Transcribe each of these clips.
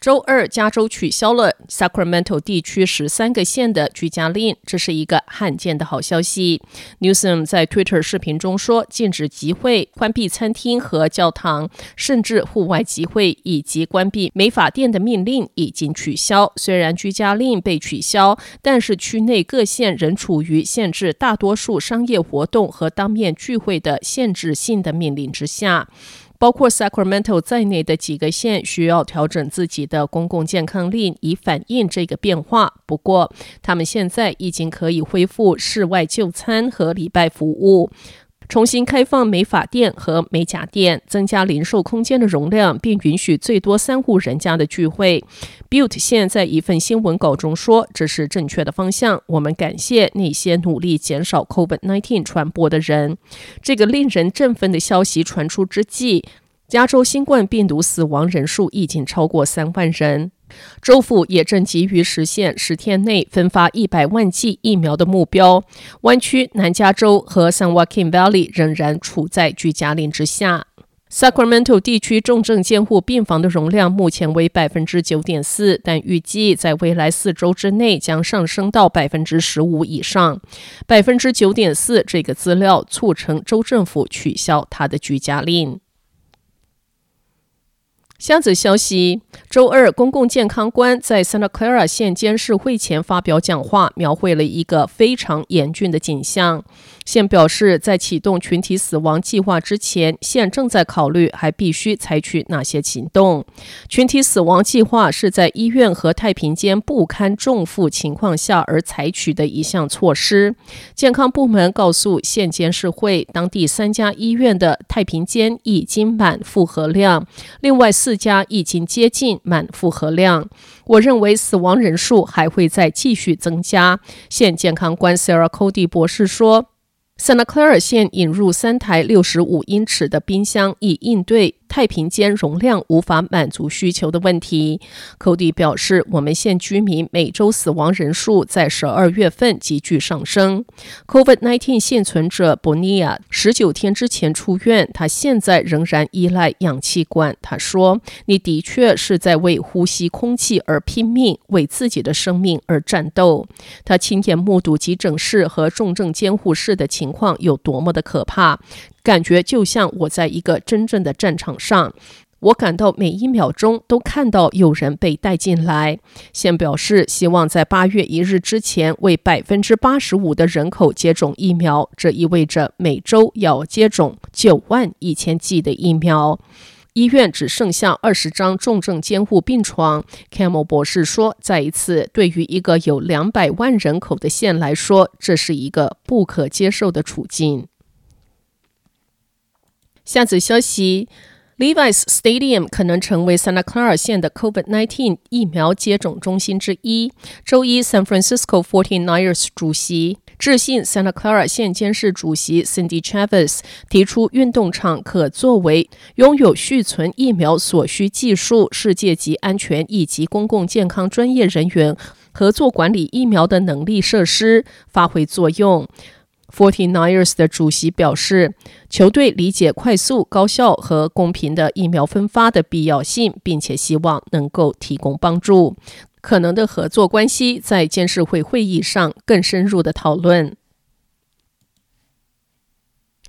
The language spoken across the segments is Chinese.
周二，加州取消了 Sacramento 地区十三个县的居家令，这是一个罕见的好消息。Newsom 在 Twitter 视频中说，禁止集会、关闭餐厅和教堂，甚至户外集会以及关闭美发店的命令已经取消。虽然居家令被取消，但是区内各县仍处于限制大多数商业活动和当面聚会的限制性的命令之下。包括 Sacramento 在内的几个县需要调整自己的公共健康令，以反映这个变化。不过，他们现在已经可以恢复室外就餐和礼拜服务。重新开放美发店和美甲店，增加零售空间的容量，并允许最多三户人家的聚会。Butte 县在一份新闻稿中说：“这是正确的方向。我们感谢那些努力减少 COVID-19 传播的人。”这个令人振奋的消息传出之际，加州新冠病毒死亡人数已经超过三万人。州府也正急于实现十天内分发一百万剂疫苗的目标。湾区、南加州和 San Joaquin Valley 仍然处在居家令之下。Sacramento 地区重症监护病房的容量目前为百分之九点四，但预计在未来四周之内将上升到百分之十五以上。百分之九点四这个资料促成州政府取消他的居家令。箱子消息：周二，公共健康官在 Santa Clara 县监事会前发表讲话，描绘了一个非常严峻的景象。县表示，在启动群体死亡计划之前，县正在考虑还必须采取哪些行动。群体死亡计划是在医院和太平间不堪重负情况下而采取的一项措施。健康部门告诉县监事会，当地三家医院的太平间已经满负荷量，另外四家已经接近满负荷量。我认为死亡人数还会再继续增加。现健康官 Sarah Cody 博士说：“Santa Clara 县引入三台六十五英尺的冰箱，以应对。”太平间容量无法满足需求的问题，寇迪表示，我们县居民每周死亡人数在十二月份急剧上升。COVID-19 幸存者 Bonilla 十九天之前出院，他现在仍然依赖氧气管。他说：“你的确是在为呼吸空气而拼命，为自己的生命而战斗。”他亲眼目睹急诊室和重症监护室的情况有多么的可怕。感觉就像我在一个真正的战场上，我感到每一秒钟都看到有人被带进来。现表示希望在八月一日之前为百分之八十五的人口接种疫苗，这意味着每周要接种九万一千剂的疫苗。医院只剩下二十张重症监护病床。Camo 博士说：“再一次，对于一个有两百万人口的县来说，这是一个不可接受的处境。”下则消息：Levi's Stadium 可能成为 Santa Clara 县的 COVID-19 疫苗接种中心之一。周一，San Francisco 49ers 主席致信 Santa Clara 县监事主席 Cindy Chavez，提出运动场可作为拥有续存疫苗所需技术、世界级安全以及公共健康专业人员合作管理疫苗的能力设施发挥作用。Forty Niners 的主席表示，球队理解快速、高效和公平的疫苗分发的必要性，并且希望能够提供帮助。可能的合作关系在监事会会议上更深入的讨论。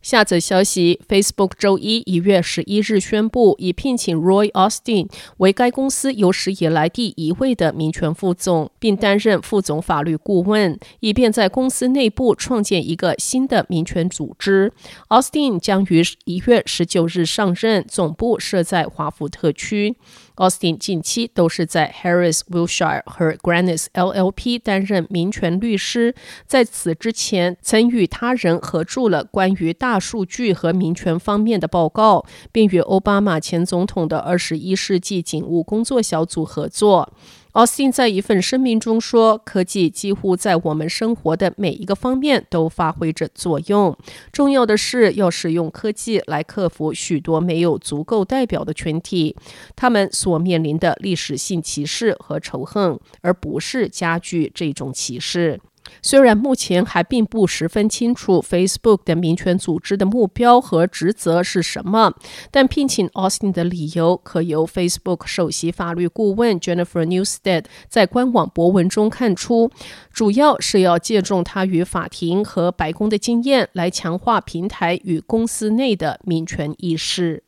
下则消息：Facebook 周一一月十一日宣布，已聘请 Roy Austin 为该公司有史以来第一位的民权副总，并担任副总法律顾问，以便在公司内部创建一个新的民权组织。Austin 将于一月十九日上任，总部设在华福特区。Austin 近期都是在 Harris Wilshire 和 g r a n i s LLP 担任民权律师，在此之前曾与他人合著了关于大数据和民权方面的报告，并与奥巴马前总统的二十一世纪警务工作小组合作。奥斯汀在一份声明中说：“科技几乎在我们生活的每一个方面都发挥着作用。重要的是要使用科技来克服许多没有足够代表的群体，他们所面临的历史性歧视和仇恨，而不是加剧这种歧视。”虽然目前还并不十分清楚 Facebook 的民权组织的目标和职责是什么，但聘请 Austin 的理由可由 Facebook 首席法律顾问 Jennifer Newstead 在官网博文中看出，主要是要借重他与法庭和白宫的经验，来强化平台与公司内的民权意识。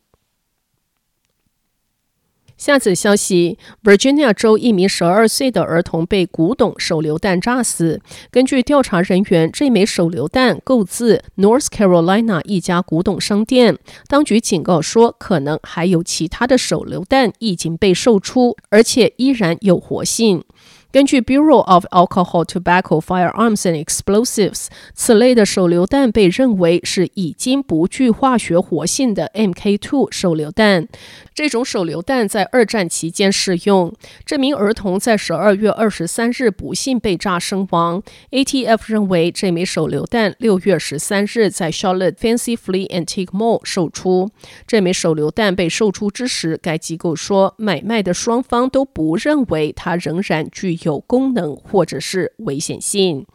下则消息：Virginia 州一名十二岁的儿童被古董手榴弹炸死。根据调查人员，这枚手榴弹购自 North Carolina 一家古董商店。当局警告说，可能还有其他的手榴弹已经被售出，而且依然有活性。根据 Bureau of Alcohol, Tobacco, Firearms and Explosives，此类的手榴弹被认为是已经不具化学活性的 MK2 手榴弹。这种手榴弹在二战期间使用。这名儿童在十二月二十三日不幸被炸身亡。ATF 认为这枚手榴弹六月十三日在 Charlotte Fancy Flea Antique Mall 售出。这枚手榴弹被售出之时，该机构说买卖的双方都不认为它仍然具有功能或者是危险性。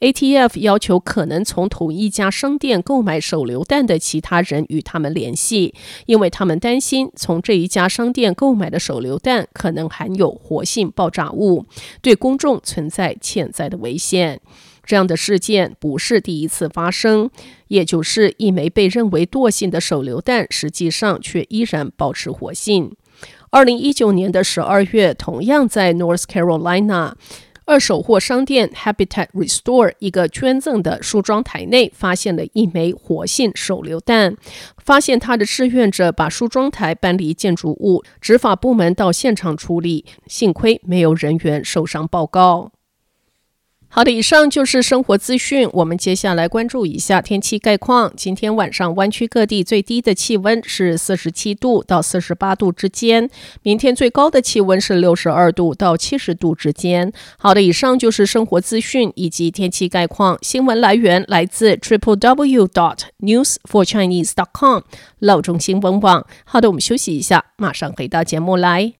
ATF 要求可能从同一家商店购买手榴弹的其他人与他们联系，因为他们担心从这一家商店购买的手榴弹可能含有活性爆炸物，对公众存在潜在的危险。这样的事件不是第一次发生，也就是一枚被认为惰性的手榴弹，实际上却依然保持活性。二零一九年的十二月，同样在 North Carolina。二手货商店 Habitat Restore 一个捐赠的梳妆台内发现了一枚活性手榴弹，发现他的志愿者把梳妆台搬离建筑物，执法部门到现场处理，幸亏没有人员受伤报告。好的，以上就是生活资讯。我们接下来关注一下天气概况。今天晚上湾区各地最低的气温是四十七度到四十八度之间，明天最高的气温是六十二度到七十度之间。好的，以上就是生活资讯以及天气概况。新闻来源来自 triple w dot news for chinese dot com 老中新闻网。好的，我们休息一下，马上回到节目来。